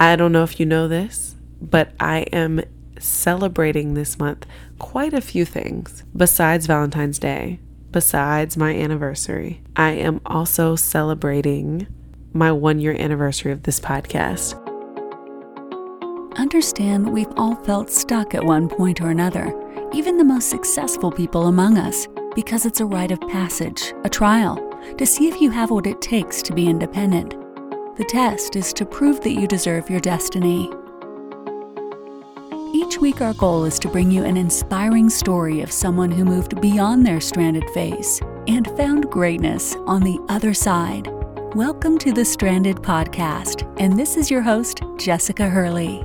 I don't know if you know this, but I am celebrating this month quite a few things besides Valentine's Day, besides my anniversary. I am also celebrating my one year anniversary of this podcast. Understand we've all felt stuck at one point or another, even the most successful people among us, because it's a rite of passage, a trial, to see if you have what it takes to be independent. The test is to prove that you deserve your destiny. Each week, our goal is to bring you an inspiring story of someone who moved beyond their stranded phase and found greatness on the other side. Welcome to the Stranded Podcast, and this is your host, Jessica Hurley.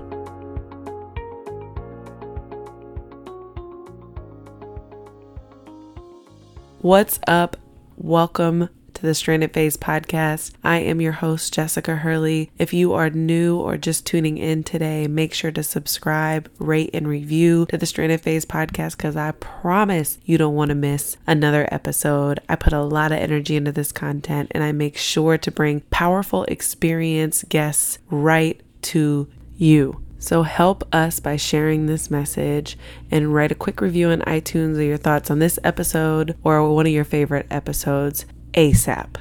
What's up? Welcome to the Stranded Phase podcast. I am your host, Jessica Hurley. If you are new or just tuning in today, make sure to subscribe, rate, and review to the Stranded Phase podcast because I promise you don't want to miss another episode. I put a lot of energy into this content and I make sure to bring powerful experience guests right to you. So help us by sharing this message and write a quick review on iTunes of your thoughts on this episode or one of your favorite episodes. ASAP.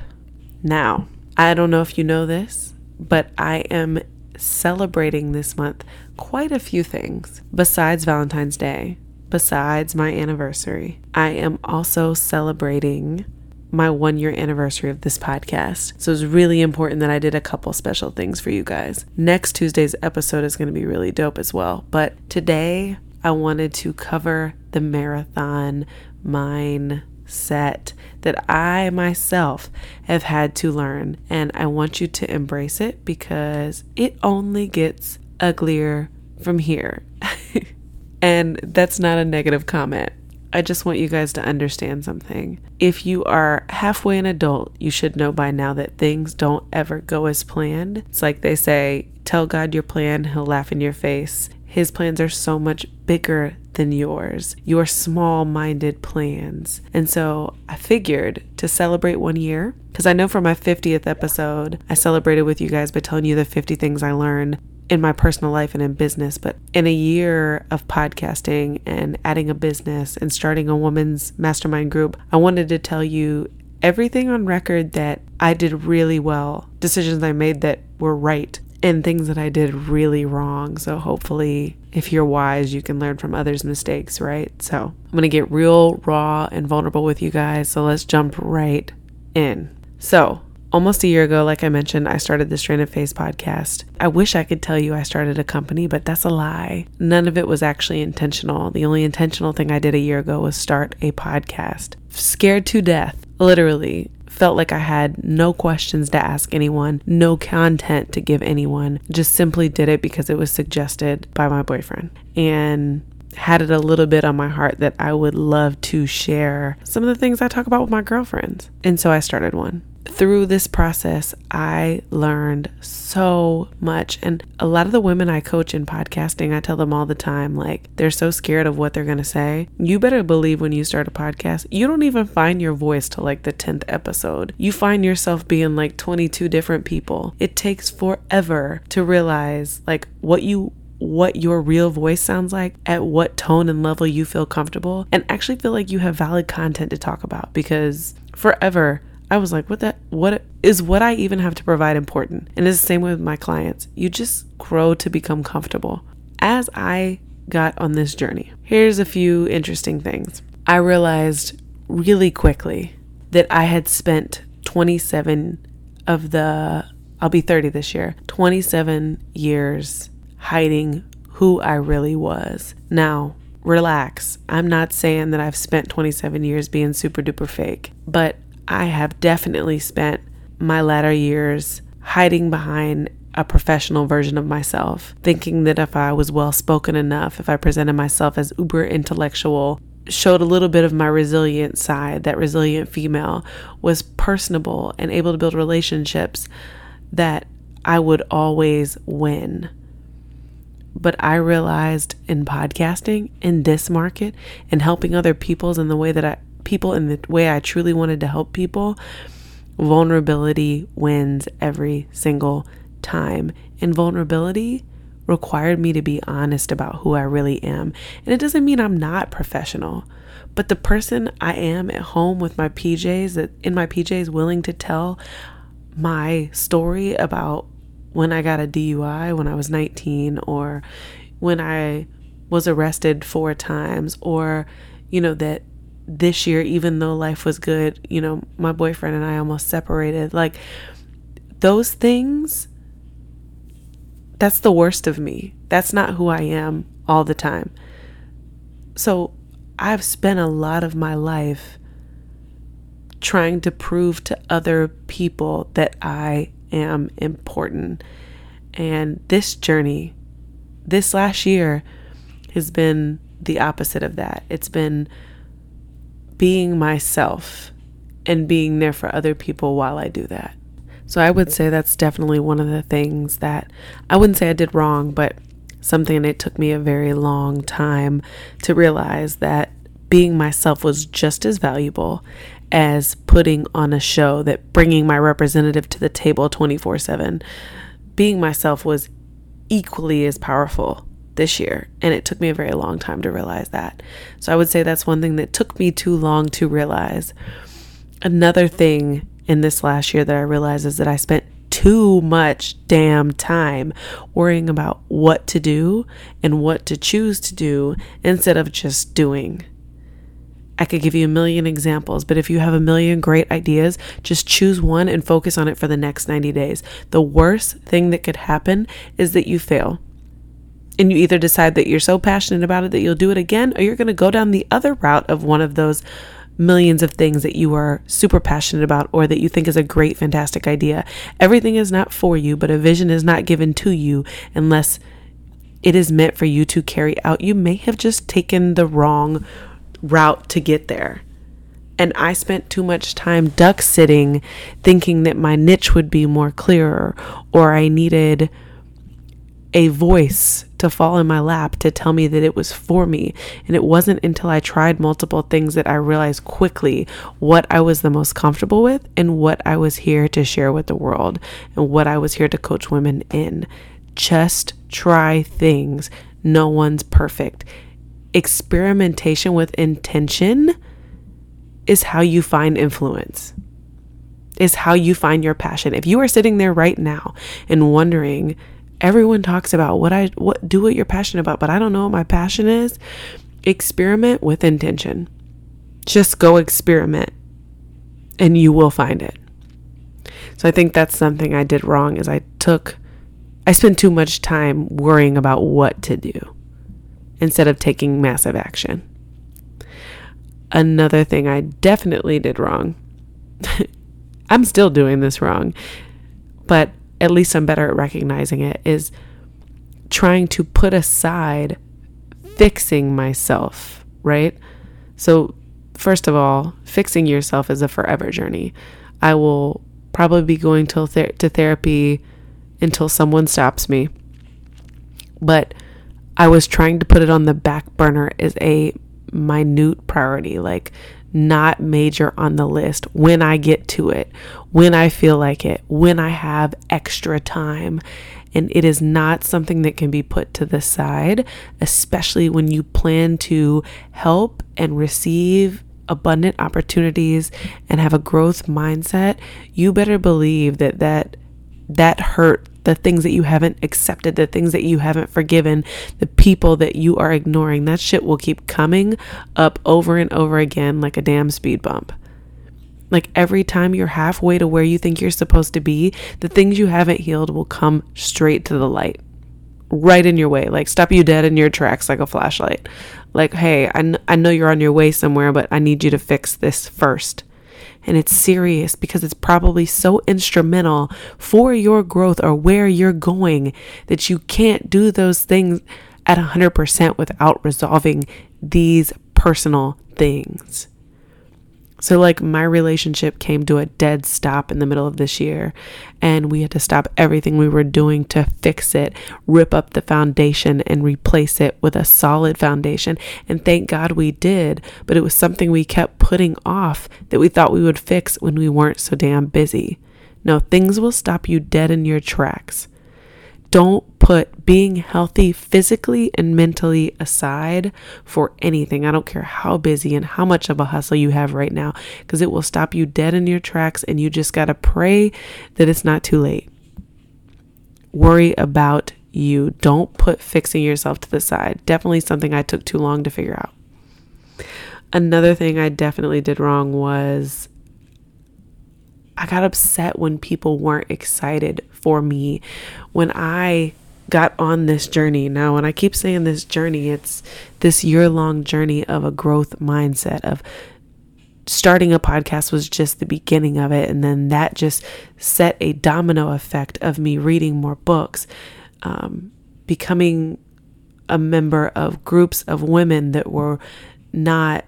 Now, I don't know if you know this, but I am celebrating this month quite a few things besides Valentine's Day, besides my anniversary. I am also celebrating my one year anniversary of this podcast. So it's really important that I did a couple special things for you guys. Next Tuesday's episode is going to be really dope as well. But today I wanted to cover the marathon mine set that I myself have had to learn. And I want you to embrace it because it only gets uglier from here. and that's not a negative comment. I just want you guys to understand something. If you are halfway an adult, you should know by now that things don't ever go as planned. It's like they say, tell God your plan, he'll laugh in your face. His plans are so much bigger than yours, your small minded plans. And so I figured to celebrate one year, because I know for my 50th episode, I celebrated with you guys by telling you the 50 things I learned in my personal life and in business. But in a year of podcasting and adding a business and starting a women's mastermind group, I wanted to tell you everything on record that I did really well, decisions I made that were right and things that I did really wrong. So hopefully, if you're wise, you can learn from others' mistakes, right? So I'm to get real raw and vulnerable with you guys. So let's jump right in. So, almost a year ago, like I mentioned, I started the Stranded Phase podcast. I wish I could tell you I started a company, but that's a lie. None of it was actually intentional. The only intentional thing I did a year ago was start a podcast. Scared to death, literally felt like I had no questions to ask anyone, no content to give anyone, just simply did it because it was suggested by my boyfriend. And had it a little bit on my heart that I would love to share some of the things I talk about with my girlfriends. And so I started one through this process, I learned so much. And a lot of the women I coach in podcasting, I tell them all the time, like, they're so scared of what they're going to say. You better believe when you start a podcast, you don't even find your voice till like the 10th episode. You find yourself being like 22 different people. It takes forever to realize like what you what your real voice sounds like, at what tone and level you feel comfortable, and actually feel like you have valid content to talk about because forever I was like, what that what is what I even have to provide important? And it's the same with my clients. You just grow to become comfortable. As I got on this journey, here's a few interesting things. I realized really quickly that I had spent 27 of the I'll be 30 this year. 27 years hiding who I really was. Now, relax. I'm not saying that I've spent 27 years being super duper fake, but I have definitely spent my latter years hiding behind a professional version of myself, thinking that if I was well spoken enough, if I presented myself as uber intellectual, showed a little bit of my resilient side, that resilient female, was personable and able to build relationships, that I would always win. But I realized in podcasting, in this market, and helping other people's in the way that I people in the way I truly wanted to help people, vulnerability wins every single time. And vulnerability required me to be honest about who I really am. And it doesn't mean I'm not professional, but the person I am at home with my PJs, that in my PJs, willing to tell my story about when I got a DUI when I was 19 or when I was arrested four times or, you know, that this year, even though life was good, you know, my boyfriend and I almost separated. Like, those things, that's the worst of me. That's not who I am all the time. So, I've spent a lot of my life trying to prove to other people that I am important. And this journey, this last year, has been the opposite of that. It's been being myself and being there for other people while I do that. So I would say that's definitely one of the things that I wouldn't say I did wrong, but something that took me a very long time to realize that being myself was just as valuable as putting on a show that bringing my representative to the table 24/7. Being myself was equally as powerful this year. And it took me a very long time to realize that. So I would say that's one thing that took me too long to realize. Another thing in this last year that I realized is that I spent too much damn time worrying about what to do and what to choose to do instead of just doing. I could give you a million examples, but if you have a million great ideas, just choose one and focus on it for the next 90 days. The worst thing that could happen is that you fail and you either decide that you're so passionate about it that you'll do it again, or you're going to go down the other route of one of those millions of things that you are super passionate about or that you think is a great, fantastic idea. Everything is not for you, but a vision is not given to you unless it is meant for you to carry out. You may have just taken the wrong route to get there. And I spent too much time duck sitting thinking that my niche would be more clearer or I needed a voice to fall in my lap to tell me that it was for me. And it wasn't until I tried multiple things that I realized quickly what I was the most comfortable with and what I was here to share with the world and what I was here to coach women in. Just try things. No one's perfect. Experimentation with intention is how you find influence is how you find your passion. If you are sitting there right now and wondering, everyone talks about what I what do what you're passionate about, but I don't know what my passion is. Experiment with intention. Just go experiment and you will find it. So I think that's something I did wrong is I took I spent too much time worrying about what to do instead of taking massive action. Another thing I definitely did wrong. I'm still doing this wrong. But at least I'm better at recognizing it, is trying to put aside fixing myself, right? So, first of all, fixing yourself is a forever journey. I will probably be going to, ther- to therapy until someone stops me. But I was trying to put it on the back burner as a minute priority. Like, not major on the list when I get to it, when I feel like it, when I have extra time. And it is not something that can be put to the side, especially when you plan to help and receive abundant opportunities and have a growth mindset. You better believe that that that hurt the things that you haven't accepted, the things that you haven't forgiven, the people that you are ignoring, that shit will keep coming up over and over again like a damn speed bump. Like every time you're halfway to where you think you're supposed to be, the things you haven't healed will come straight to the light, right in your way, like stop you dead in your tracks like a flashlight. Like, hey, I, kn- I know you're on your way somewhere, but I need you to fix this first and it's serious because it's probably so instrumental for your growth or where you're going that you can't do those things at 100% without resolving these personal things. So, like, my relationship came to a dead stop in the middle of this year, and we had to stop everything we were doing to fix it, rip up the foundation, and replace it with a solid foundation. And thank God we did, but it was something we kept putting off that we thought we would fix when we weren't so damn busy. No, things will stop you dead in your tracks don't put being healthy physically and mentally aside for anything. I don't care how busy and how much of a hustle you have right now, because it will stop you dead in your tracks, and you just got to pray that it's not too late. Worry about you. Don't put fixing yourself to the side. Definitely something I took too long to figure out. Another thing I definitely did wrong was I got upset when people weren't excited for me when I got on this journey. Now, when I keep saying this journey, it's this year long journey of a growth mindset of starting a podcast was just the beginning of it. And then that just set a domino effect of me reading more books, um, becoming a member of groups of women that were not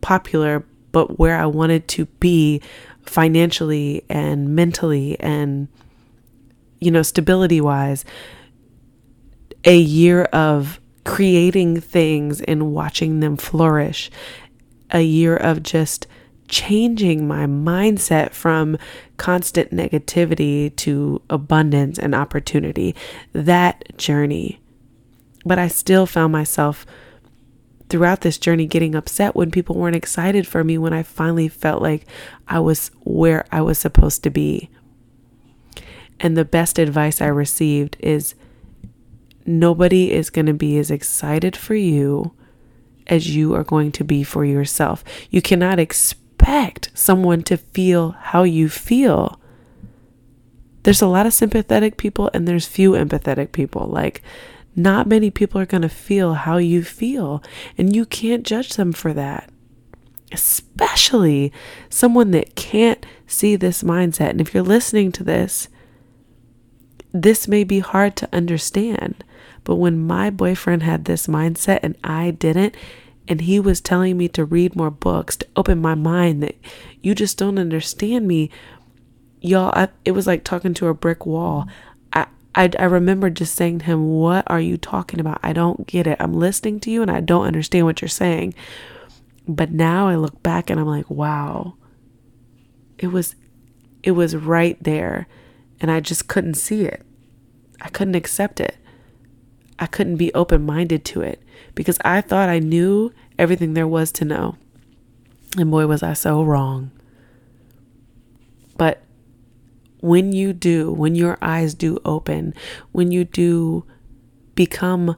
popular, but where I wanted to be financially and mentally and, you know, stability wise. A year of creating things and watching them flourish. A year of just changing my mindset from constant negativity to abundance and opportunity. That journey. But I still found myself throughout this journey getting upset when people weren't excited for me when I finally felt like I was where I was supposed to be. And the best advice I received is nobody is going to be as excited for you as you are going to be for yourself. You cannot expect someone to feel how you feel. There's a lot of sympathetic people and there's few empathetic people. Like, not many people are going to feel how you feel, and you can't judge them for that. Especially someone that can't see this mindset. And if you're listening to this, this may be hard to understand. But when my boyfriend had this mindset and I didn't, and he was telling me to read more books, to open my mind, that you just don't understand me, y'all, I, it was like talking to a brick wall. I, I remember just saying to him, What are you talking about? I don't get it. I'm listening to you and I don't understand what you're saying. But now I look back and I'm like, wow. It was it was right there and I just couldn't see it. I couldn't accept it. I couldn't be open-minded to it because I thought I knew everything there was to know. And boy was I so wrong. But when you do, when your eyes do open, when you do become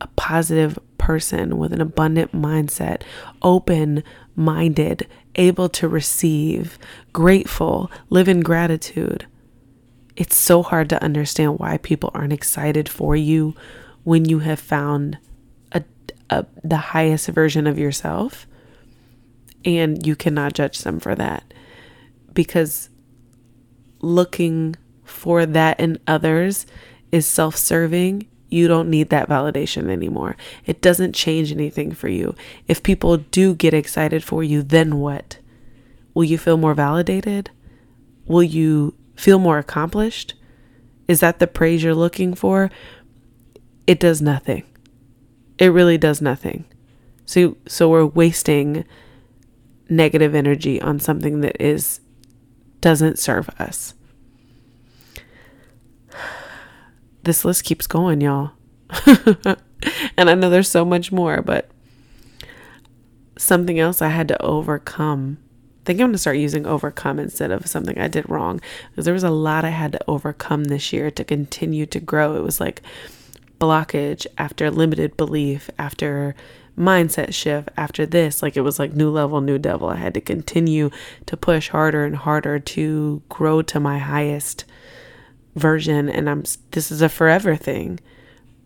a positive person with an abundant mindset, open minded, able to receive, grateful, live in gratitude. It's so hard to understand why people aren't excited for you when you have found a, a, the highest version of yourself. And you cannot judge them for that because looking for that in others is self serving, you don't need that validation anymore. It doesn't change anything for you. If people do get excited for you, then what? Will you feel more validated? Will you feel more accomplished? Is that the praise you're looking for? It does nothing. It really does nothing. So so we're wasting negative energy on something that is doesn't serve us. This list keeps going, y'all. and I know there's so much more, but something else I had to overcome. I think I'm going to start using overcome instead of something I did wrong because there was a lot I had to overcome this year to continue to grow. It was like blockage after limited belief, after mindset shift after this like it was like new level new devil i had to continue to push harder and harder to grow to my highest version and i'm this is a forever thing.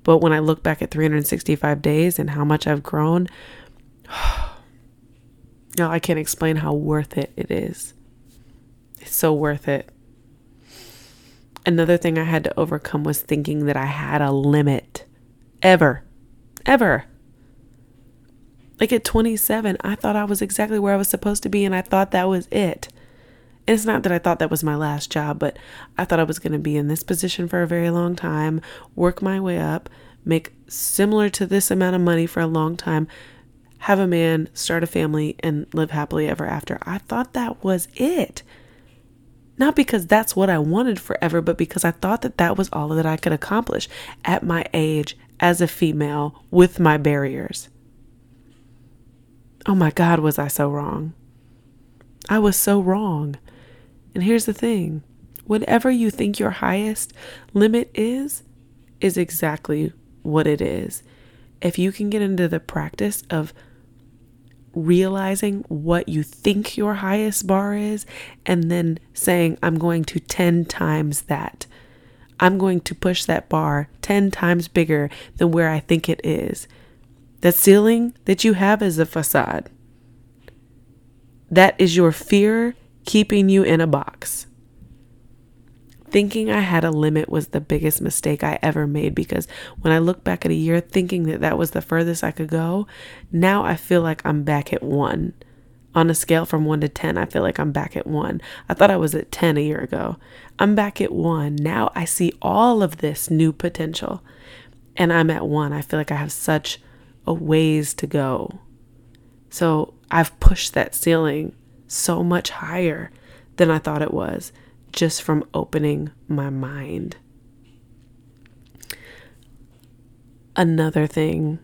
But when i look back at 365 days and how much i've grown no i can't explain how worth it it is. It's so worth it. Another thing i had to overcome was thinking that i had a limit. Ever. Ever. Like at 27, I thought I was exactly where I was supposed to be, and I thought that was it. It's not that I thought that was my last job, but I thought I was going to be in this position for a very long time, work my way up, make similar to this amount of money for a long time, have a man, start a family, and live happily ever after. I thought that was it. Not because that's what I wanted forever, but because I thought that that was all that I could accomplish at my age as a female with my barriers. Oh my God, was I so wrong? I was so wrong. And here's the thing whatever you think your highest limit is, is exactly what it is. If you can get into the practice of realizing what you think your highest bar is and then saying, I'm going to 10 times that. I'm going to push that bar 10 times bigger than where I think it is. The ceiling that you have is a facade. That is your fear keeping you in a box. Thinking I had a limit was the biggest mistake I ever made because when I look back at a year thinking that that was the furthest I could go, now I feel like I'm back at one. On a scale from 1 to 10, I feel like I'm back at 1. I thought I was at 10 a year ago. I'm back at 1. Now I see all of this new potential. And I'm at 1. I feel like I have such a ways to go. So I've pushed that ceiling so much higher than I thought it was just from opening my mind. Another thing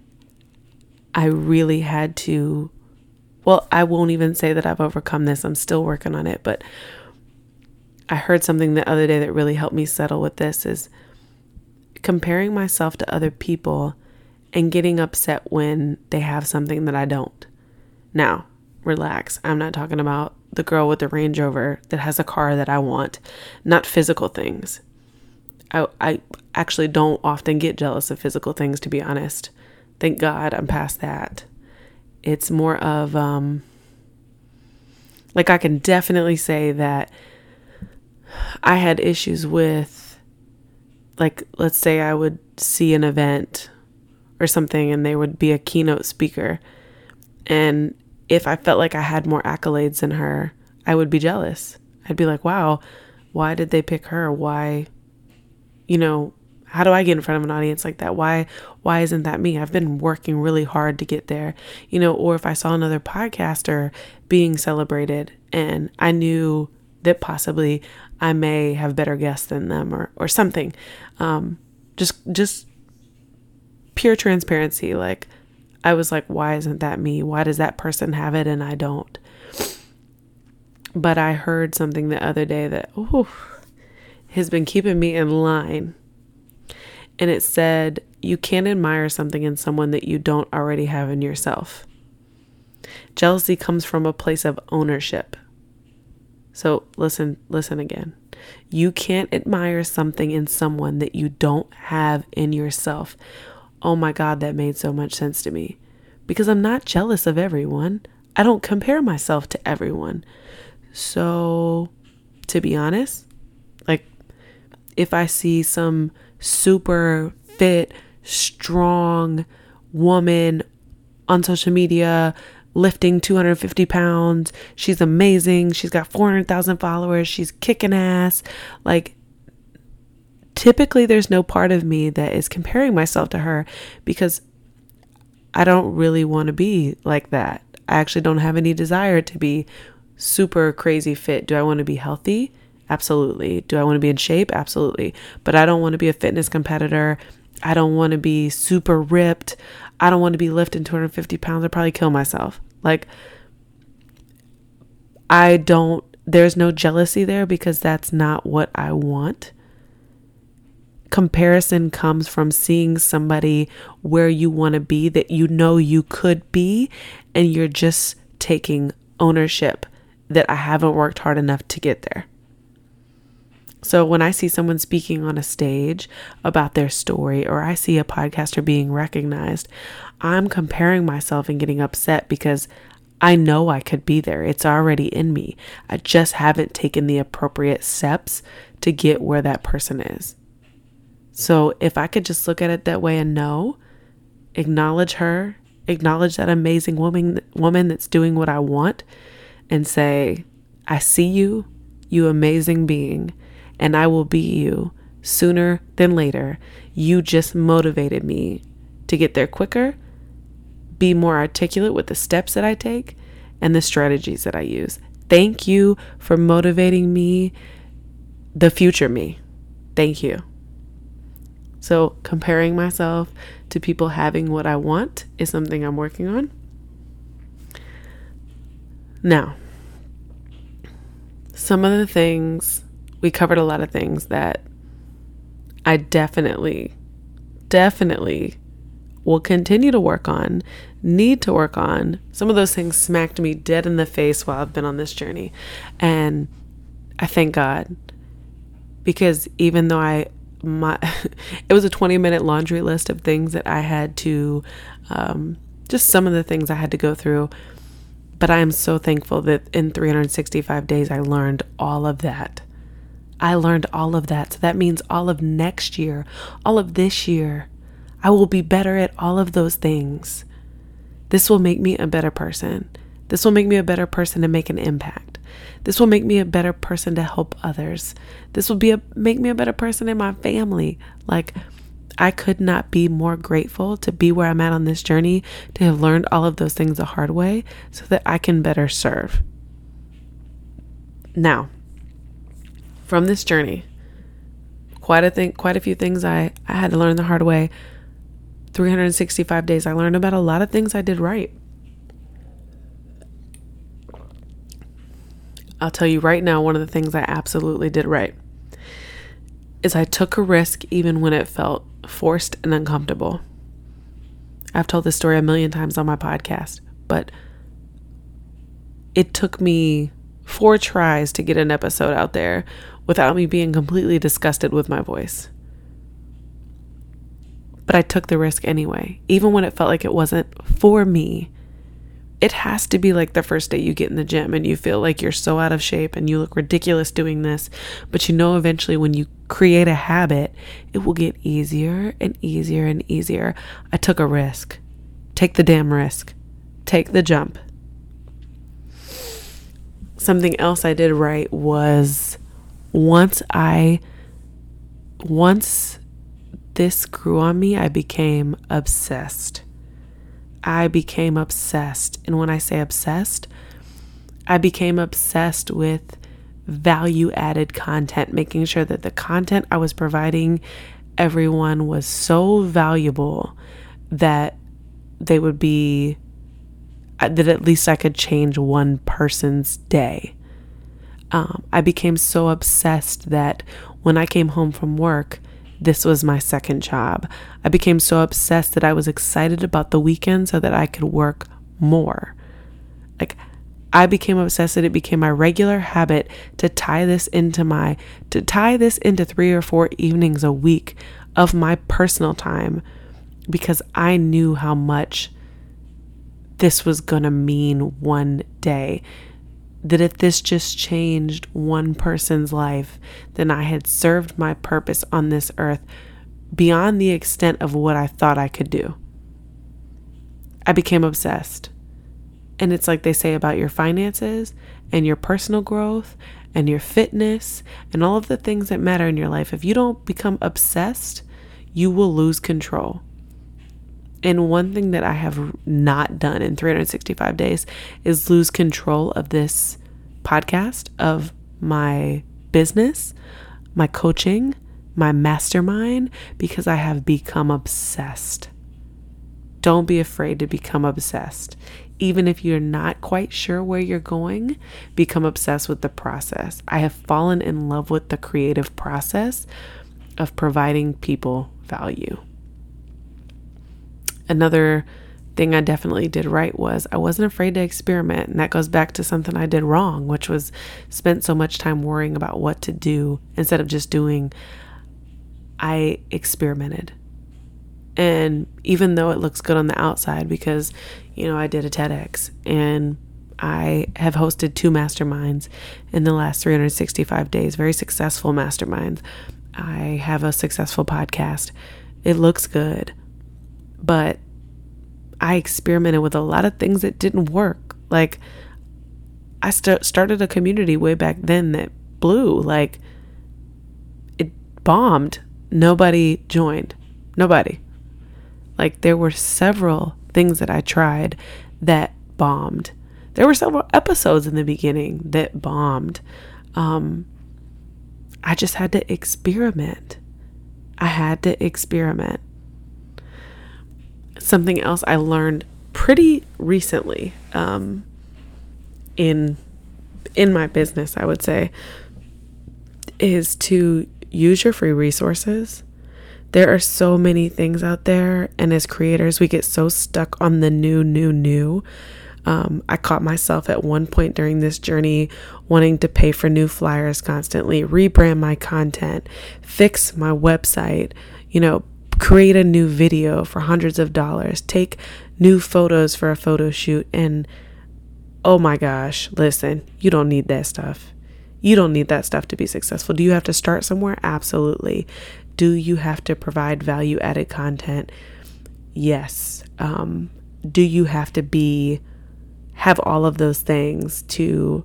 I really had to, well, I won't even say that I've overcome this, I'm still working on it, but I heard something the other day that really helped me settle with this is comparing myself to other people and getting upset when they have something that I don't. Now, relax. I'm not talking about the girl with the Range Rover that has a car that I want, not physical things. I, I actually don't often get jealous of physical things, to be honest. Thank God I'm past that. It's more of, um, like, I can definitely say that I had issues with, like, let's say I would see an event or something and they would be a keynote speaker. And if I felt like I had more accolades than her, I would be jealous. I'd be like, wow, why did they pick her? Why, you know, how do I get in front of an audience like that? Why why isn't that me? I've been working really hard to get there. You know, or if I saw another podcaster being celebrated and I knew that possibly I may have better guests than them or or something. Um just just pure transparency like I was like, why isn't that me? Why does that person have it and I don't? But I heard something the other day that ooh, has been keeping me in line. And it said, you can't admire something in someone that you don't already have in yourself. Jealousy comes from a place of ownership. So listen, listen again. You can't admire something in someone that you don't have in yourself oh my God, that made so much sense to me. Because I'm not jealous of everyone. I don't compare myself to everyone. So, to be honest, like if I see some super fit, strong woman on social media lifting 250 pounds, she's amazing, she's got 400,000 followers, she's kicking ass, like typically there's no part of me that is comparing myself to her because I don't really want to be like that. I actually don't have any desire to be super crazy fit. Do I want to be healthy? Absolutely. Do I want to be in shape? Absolutely. But I don't want to be a fitness competitor. I don't want to be super ripped. I don't want to be lifting 250 pounds. I'd probably kill myself. Like, I don't, there's no jealousy there because that's not what I want comparison comes from seeing somebody where you want to be that you know you could be, and you're just taking ownership that I haven't worked hard enough to get there. So when I see someone speaking on a stage about their story, or I see a podcaster being recognized, I'm comparing myself and getting upset because I know I could be there. It's already in me. I just haven't taken the appropriate steps to get where that person is. So if I could just look at it that way and know, acknowledge her, acknowledge that amazing woman woman that's doing what I want and say, I see you, you amazing being, and I will be you sooner than later. You just motivated me to get there quicker, be more articulate with the steps that I take and the strategies that I use. Thank you for motivating me the future me. Thank you. So, comparing myself to people having what I want is something I'm working on. Now, some of the things, we covered a lot of things that I definitely, definitely will continue to work on, need to work on. Some of those things smacked me dead in the face while I've been on this journey. And I thank God because even though I my it was a 20 minute laundry list of things that I had to um, just some of the things I had to go through but I am so thankful that in 365 days I learned all of that. I learned all of that. So that means all of next year, all of this year, I will be better at all of those things. This will make me a better person. This will make me a better person to make an impact. This will make me a better person to help others. This will be a make me a better person in my family. Like I could not be more grateful to be where I'm at on this journey, to have learned all of those things the hard way so that I can better serve. Now, from this journey, quite a thing, quite a few things I, I had to learn the hard way. 365 days, I learned about a lot of things I did right. I'll tell you right now, one of the things I absolutely did right is I took a risk even when it felt forced and uncomfortable. I've told this story a million times on my podcast, but it took me four tries to get an episode out there without me being completely disgusted with my voice. But I took the risk anyway, even when it felt like it wasn't for me it has to be like the first day you get in the gym and you feel like you're so out of shape and you look ridiculous doing this. But you know, eventually, when you create a habit, it will get easier and easier and easier. I took a risk. Take the damn risk. Take the jump. Something else I did right was once I, once this grew on me, I became obsessed I became obsessed. And when I say obsessed, I became obsessed with value added content, making sure that the content I was providing everyone was so valuable that they would be, uh, that at least I could change one person's day. Um, I became so obsessed that when I came home from work, this was my second job. I became so obsessed that I was excited about the weekend so that I could work more. Like, I became obsessed that it became my regular habit to tie this into my to tie this into 3 or 4 evenings a week of my personal time because I knew how much this was going to mean one day that if this just changed one person's life, then I had served my purpose on this earth beyond the extent of what I thought I could do. I became obsessed. And it's like they say about your finances and your personal growth and your fitness and all of the things that matter in your life. If you don't become obsessed, you will lose control. And one thing that I have not done in 365 days is lose control of this podcast, of my business, my coaching, my mastermind, because I have become obsessed. Don't be afraid to become obsessed. Even if you're not quite sure where you're going, become obsessed with the process. I have fallen in love with the creative process of providing people value. Another thing I definitely did right was I wasn't afraid to experiment. And that goes back to something I did wrong, which was spent so much time worrying about what to do instead of just doing. I experimented. And even though it looks good on the outside, because, you know, I did a TEDx and I have hosted two masterminds in the last 365 days, very successful masterminds. I have a successful podcast. It looks good but I experimented with a lot of things that didn't work. Like, I st- started a community way back then that blew. Like, it bombed. Nobody joined. Nobody. Like, there were several things that I tried that bombed. There were several episodes in the beginning that bombed. Um, I just had to experiment. I had to experiment. Something else I learned pretty recently um, in in my business, I would say, is to use your free resources. There are so many things out there, and as creators, we get so stuck on the new, new, new. Um, I caught myself at one point during this journey wanting to pay for new flyers constantly, rebrand my content, fix my website, you know, create a new video for hundreds of dollars, take new photos for a photo shoot. And oh my gosh, listen, you don't need that stuff. You don't need that stuff to be successful. Do you have to start somewhere? Absolutely. Do you have to provide value added content? Yes. Um, do you have to be have all of those things to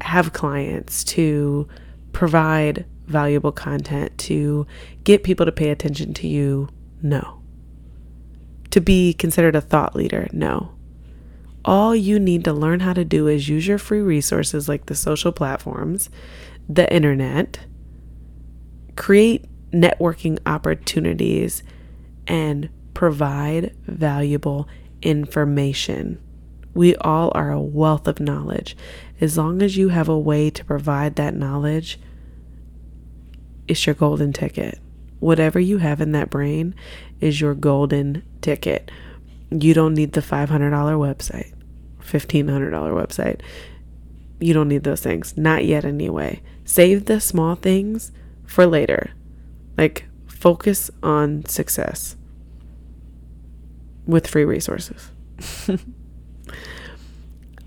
have clients, to provide valuable content, to get people to pay attention to you? No. To be considered a thought leader? No. All you need to learn how to do is use your free resources like the social platforms, the internet, create networking opportunities, and provide valuable information. We all are a wealth of knowledge. As long as you have a way to provide that knowledge, it's your golden ticket. Whatever you have in that brain is your golden ticket. You don't need the $500 website, $1,500 website. You don't need those things. Not yet, anyway. Save the small things for later. Like, focus on success with free resources.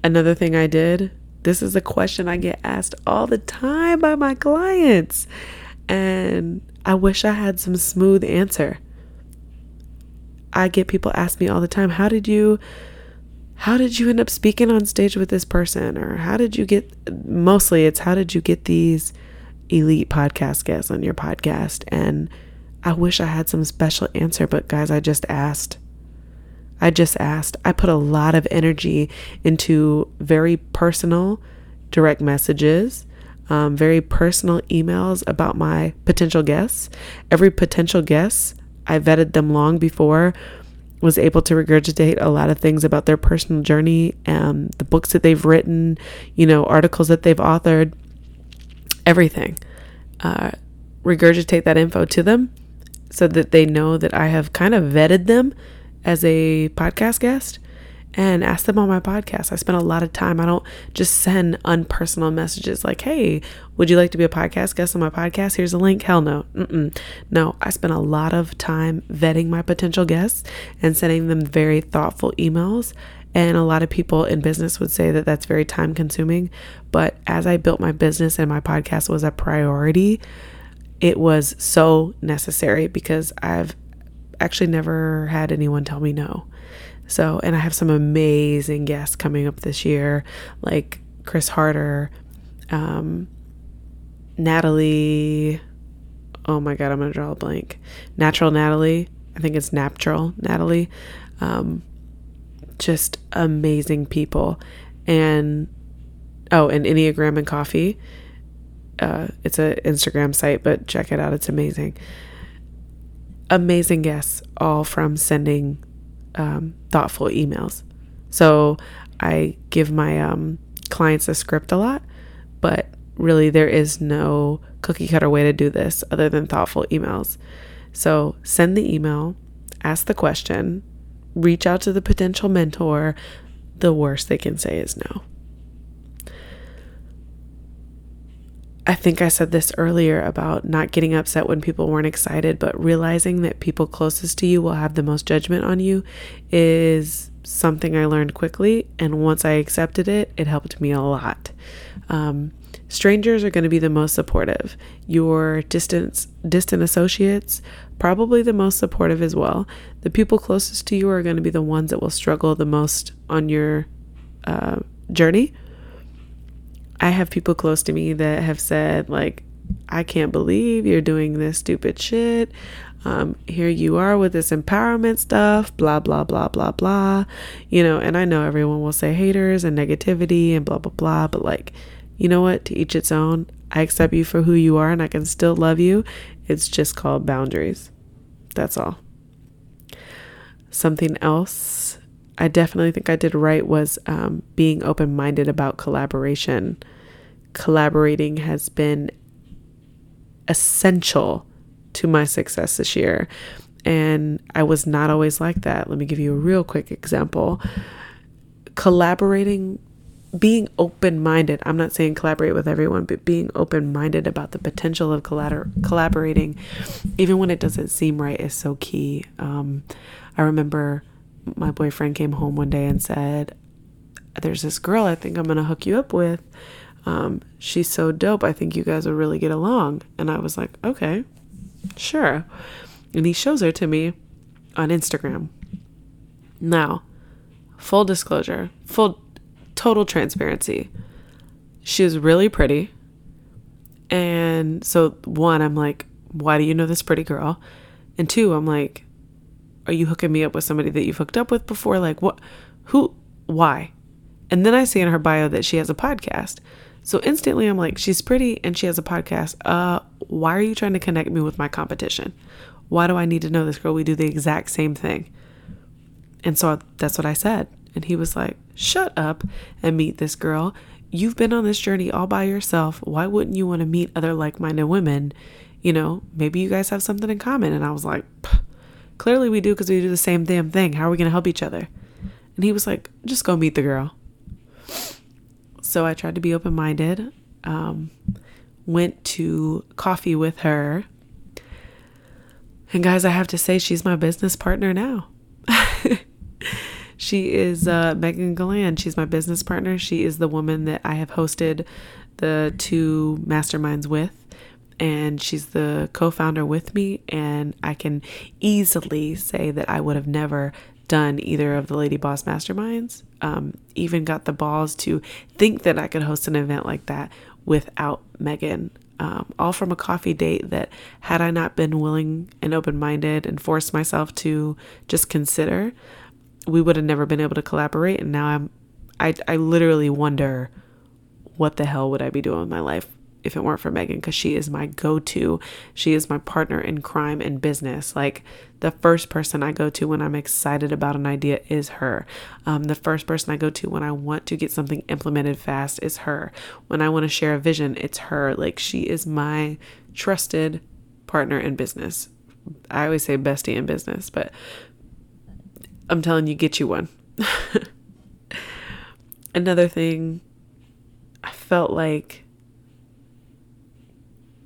Another thing I did, this is a question I get asked all the time by my clients. And I wish I had some smooth answer. I get people ask me all the time, how did you how did you end up speaking on stage with this person or how did you get mostly it's how did you get these elite podcast guests on your podcast and I wish I had some special answer but guys I just asked I just asked. I put a lot of energy into very personal direct messages, um, very personal emails about my potential guests. Every potential guest, I vetted them long before, was able to regurgitate a lot of things about their personal journey, um, the books that they've written, you know, articles that they've authored, everything. Uh, regurgitate that info to them so that they know that I have kind of vetted them as a podcast guest and ask them on my podcast. I spend a lot of time. I don't just send unpersonal messages like, hey, would you like to be a podcast guest on my podcast? Here's a link. Hell no. Mm-mm. No, I spend a lot of time vetting my potential guests and sending them very thoughtful emails. And a lot of people in business would say that that's very time consuming. But as I built my business and my podcast was a priority, it was so necessary because I've actually never had anyone tell me no. So, and I have some amazing guests coming up this year, like Chris Harder, um, Natalie. Oh my God, I'm going to draw a blank. Natural Natalie. I think it's Natural Natalie. Um, just amazing people. And, oh, and Enneagram and Coffee. Uh, it's an Instagram site, but check it out. It's amazing amazing guests, all from sending um, thoughtful emails. So I give my um, clients a script a lot, but really there is no cookie cutter way to do this other than thoughtful emails. So send the email, ask the question, reach out to the potential mentor. The worst they can say is no. I think I said this earlier about not getting upset when people weren't excited, but realizing that people closest to you will have the most judgment on you is something I learned quickly. And once I accepted it, it helped me a lot. Um, strangers are going to be the most supportive. Your distant distant associates probably the most supportive as well. The people closest to you are going to be the ones that will struggle the most on your uh, journey I have people close to me that have said, like, I can't believe you're doing this stupid shit. Um, here you are with this empowerment stuff, blah, blah, blah, blah, blah. You know, and I know everyone will say haters and negativity and blah, blah, blah, but like, you know what? To each its own. I accept you for who you are and I can still love you. It's just called boundaries. That's all. Something else I definitely think I did right was um, being open minded about collaboration. Collaborating has been essential to my success this year. And I was not always like that. Let me give you a real quick example. Collaborating, being open minded, I'm not saying collaborate with everyone, but being open minded about the potential of collabor- collaborating, even when it doesn't seem right, is so key. Um, I remember my boyfriend came home one day and said, There's this girl I think I'm going to hook you up with. Um, she's so dope. I think you guys will really get along. And I was like, Okay, sure. And he shows her to me on Instagram. Now, full disclosure, full total transparency. She really pretty. And so, one, I'm like, why do you know this pretty girl? And two, I'm like, are you hooking me up with somebody that you've hooked up with before? Like, what? Who? Why? And then I see in her bio that she has a podcast. So instantly I'm like, she's pretty and she has a podcast. Uh, why are you trying to connect me with my competition? Why do I need to know this girl? We do the exact same thing. And so that's what I said. And he was like, shut up and meet this girl. You've been on this journey all by yourself. Why wouldn't you want to meet other like minded women? You know, maybe you guys have something in common. And I was like, clearly we do because we do the same damn thing. How are we going to help each other? And he was like, just go meet the girl. So I tried to be open minded. Um, went to coffee with her and guys, I have to say, she's my business partner now. she is uh, Megan Galan. She's my business partner. She is the woman that I have hosted the two masterminds with. And she's the co founder with me. And I can easily say that I would have never done either of the Lady Boss masterminds. Um, even got the balls to think that I could host an event like that without Megan um, all from a coffee date that had I not been willing and open minded and forced myself to just consider, we would have never been able to collaborate. And now I'm, I, I literally wonder what the hell would I be doing with my life if it weren't for Megan because she is my go to. She is my partner in crime and business. Like the first person I go to when I'm excited about an idea is her. Um, the first person I go to when I want to get something implemented fast is her. When I want to share a vision, it's her. Like she is my trusted partner in business. I always say bestie in business, but I'm telling you, get you one. Another thing, I felt like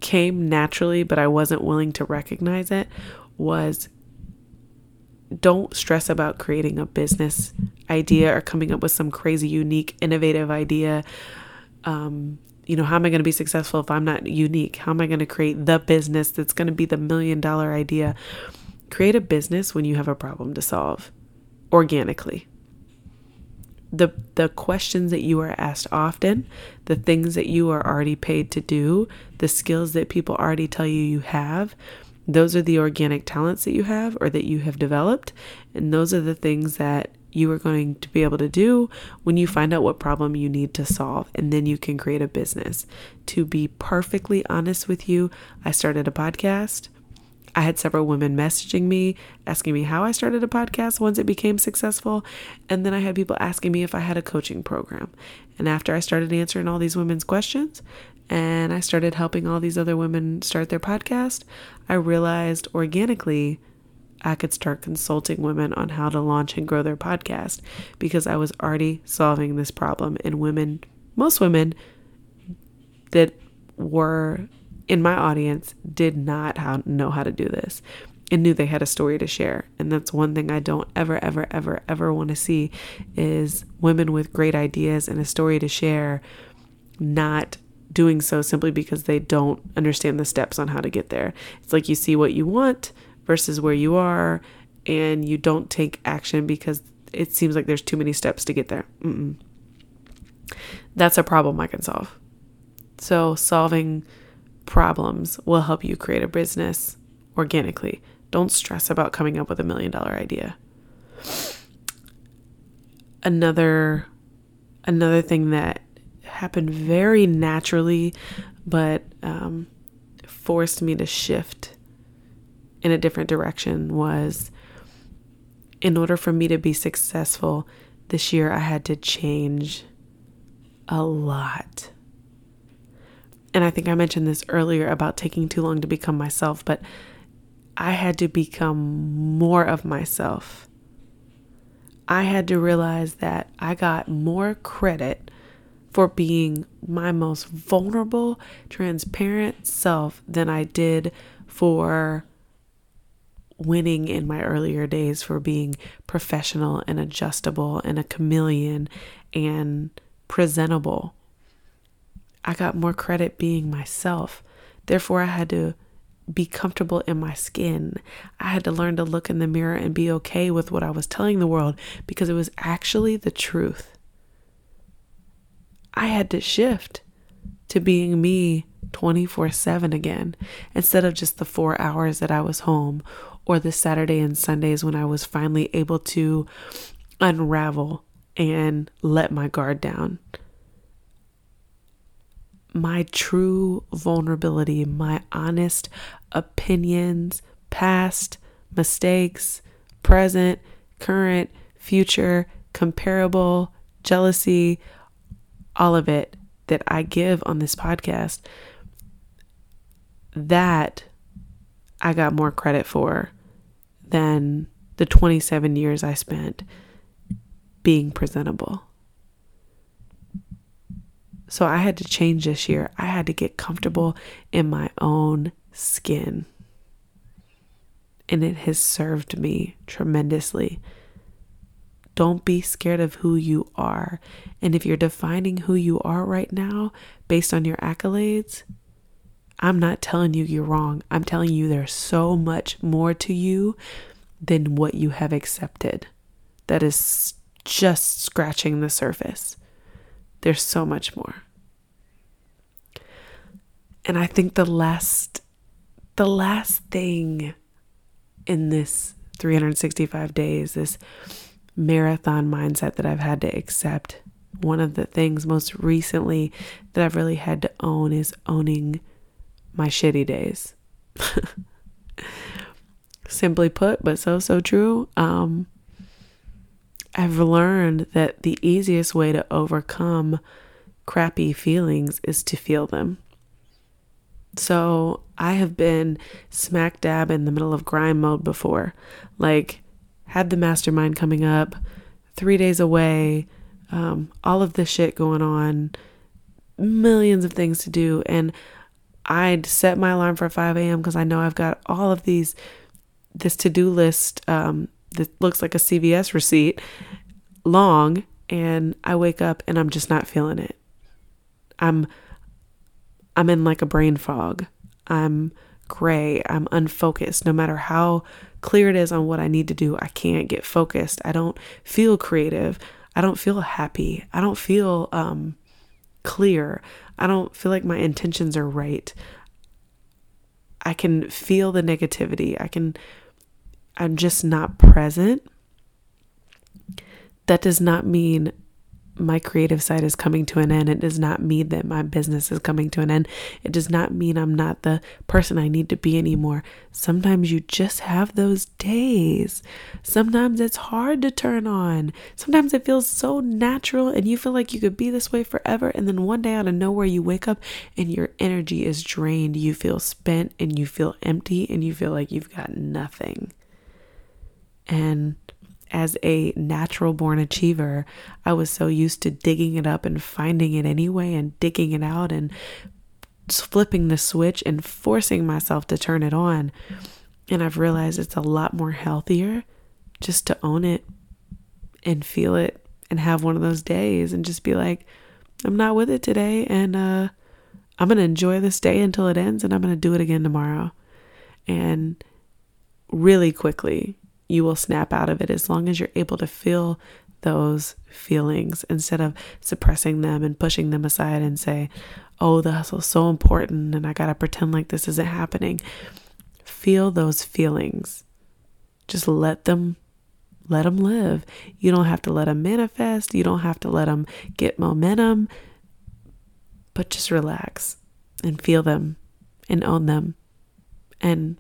came naturally, but I wasn't willing to recognize it, was don't stress about creating a business idea or coming up with some crazy, unique, innovative idea. Um, you know, how am I going to be successful if I'm not unique? How am I going to create the business that's going to be the million dollar idea? Create a business when you have a problem to solve organically the the questions that you are asked often, the things that you are already paid to do, the skills that people already tell you you have, those are the organic talents that you have or that you have developed, and those are the things that you are going to be able to do when you find out what problem you need to solve, and then you can create a business. To be perfectly honest with you, I started a podcast. I had several women messaging me, asking me how I started a podcast once it became successful. And then I had people asking me if I had a coaching program. And after I started answering all these women's questions and I started helping all these other women start their podcast, I realized organically I could start consulting women on how to launch and grow their podcast because I was already solving this problem. And women, most women that were in my audience did not how, know how to do this and knew they had a story to share. And that's one thing I don't ever, ever, ever, ever want to see is women with great ideas and a story to share not doing so simply because they don't understand the steps on how to get there. It's like you see what you want versus where you are, and you don't take action because it seems like there's too many steps to get there. Mm-mm. That's a problem I can solve. So, solving problems will help you create a business organically. Don't stress about coming up with a million dollar idea. Another another thing that happened very naturally but um, forced me to shift in a different direction was in order for me to be successful this year, I had to change a lot. And I think I mentioned this earlier about taking too long to become myself, but I had to become more of myself. I had to realize that I got more credit for being my most vulnerable, transparent self than I did for winning in my earlier days for being professional and adjustable and a chameleon and presentable. I got more credit being myself. Therefore, I had to be comfortable in my skin. I had to learn to look in the mirror and be okay with what I was telling the world because it was actually the truth. I had to shift to being me 24 7 again instead of just the four hours that I was home or the Saturday and Sundays when I was finally able to unravel and let my guard down. My true vulnerability, my honest opinions, past, mistakes, present, current, future, comparable, jealousy, all of it that I give on this podcast, that I got more credit for than the 27 years I spent being presentable. So I had to change this year. I had to get comfortable in my own skin. And it has served me tremendously. Don't be scared of who you are. And if you're defining who you are right now based on your accolades, I'm not telling you you're wrong. I'm telling you there's so much more to you than what you have accepted. That is just scratching the surface. There's so much more. And I think the last the last thing in this 365 days, this marathon mindset that I've had to accept, one of the things most recently that I've really had to own is owning my shitty days. Simply put, but so, so true. Um, I've learned that the easiest way to overcome crappy feelings is to feel them. So I have been smack dab in the middle of grind mode before. Like, had the mastermind coming up, three days away, um, all of this shit going on, millions of things to do. And I'd set my alarm for 5 a.m. because I know I've got all of these, this to do list um, that looks like a CVS receipt long. And I wake up and I'm just not feeling it. I'm, I'm in like a brain fog. I'm gray. I'm unfocused. No matter how clear it is on what I need to do, I can't get focused. I don't feel creative. I don't feel happy. I don't feel um, clear. I don't feel like my intentions are right. I can feel the negativity. I can, I'm just not present. That does not mean my creative side is coming to an end. It does not mean that my business is coming to an end. It does not mean I'm not the person I need to be anymore. Sometimes you just have those days. Sometimes it's hard to turn on. Sometimes it feels so natural and you feel like you could be this way forever. And then one day out of nowhere, you wake up and your energy is drained. You feel spent and you feel empty and you feel like you've got nothing. And as a natural born achiever, I was so used to digging it up and finding it anyway and digging it out and flipping the switch and forcing myself to turn it on. And I've realized it's a lot more healthier just to own it and feel it and have one of those days and just be like, I'm not with it today. And uh, I'm going to enjoy this day until it ends and I'm going to do it again tomorrow. And really quickly, you will snap out of it as long as you're able to feel those feelings instead of suppressing them and pushing them aside and say, oh, the hustle's so important and I got to pretend like this isn't happening. Feel those feelings. Just let them let them live. You don't have to let them manifest. You don't have to let them get momentum. But just relax and feel them and own them and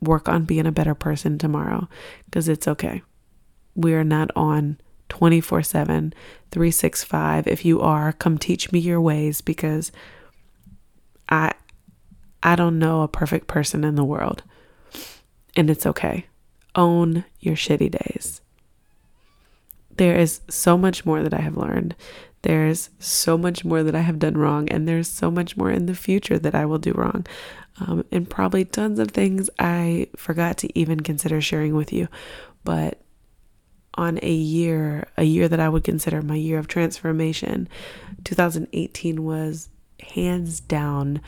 work on being a better person tomorrow because it's okay. We are not on 24 7, 365. If you are, come teach me your ways because I I don't know a perfect person in the world. And it's okay. Own your shitty days. There is so much more that I have learned. There's so much more that I have done wrong, and there's so much more in the future that I will do wrong. Um, and probably tons of things I forgot to even consider sharing with you. But on a year, a year that I would consider my year of transformation, 2018 was hands down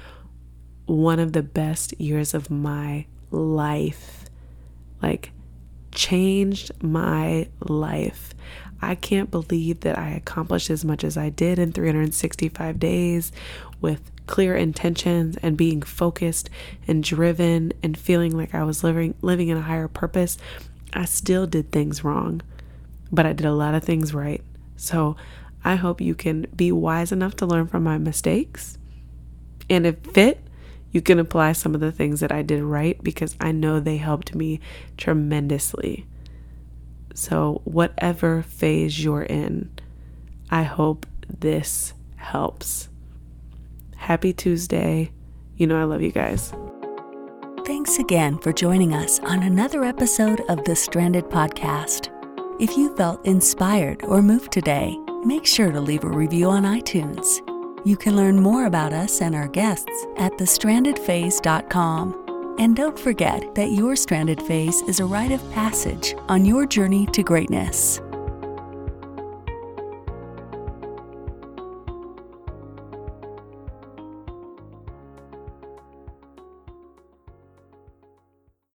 one of the best years of my life. Like, changed my life. I can't believe that I accomplished as much as I did in 365 days with clear intentions and being focused and driven and feeling like I was living living in a higher purpose. I still did things wrong, but I did a lot of things right. So, I hope you can be wise enough to learn from my mistakes. And if fit, you can apply some of the things that I did right because I know they helped me tremendously. So, whatever phase you're in, I hope this helps. Happy Tuesday. You know, I love you guys. Thanks again for joining us on another episode of the Stranded Podcast. If you felt inspired or moved today, make sure to leave a review on iTunes. You can learn more about us and our guests at thestrandedphase.com. And don't forget that your stranded phase is a rite of passage on your journey to greatness.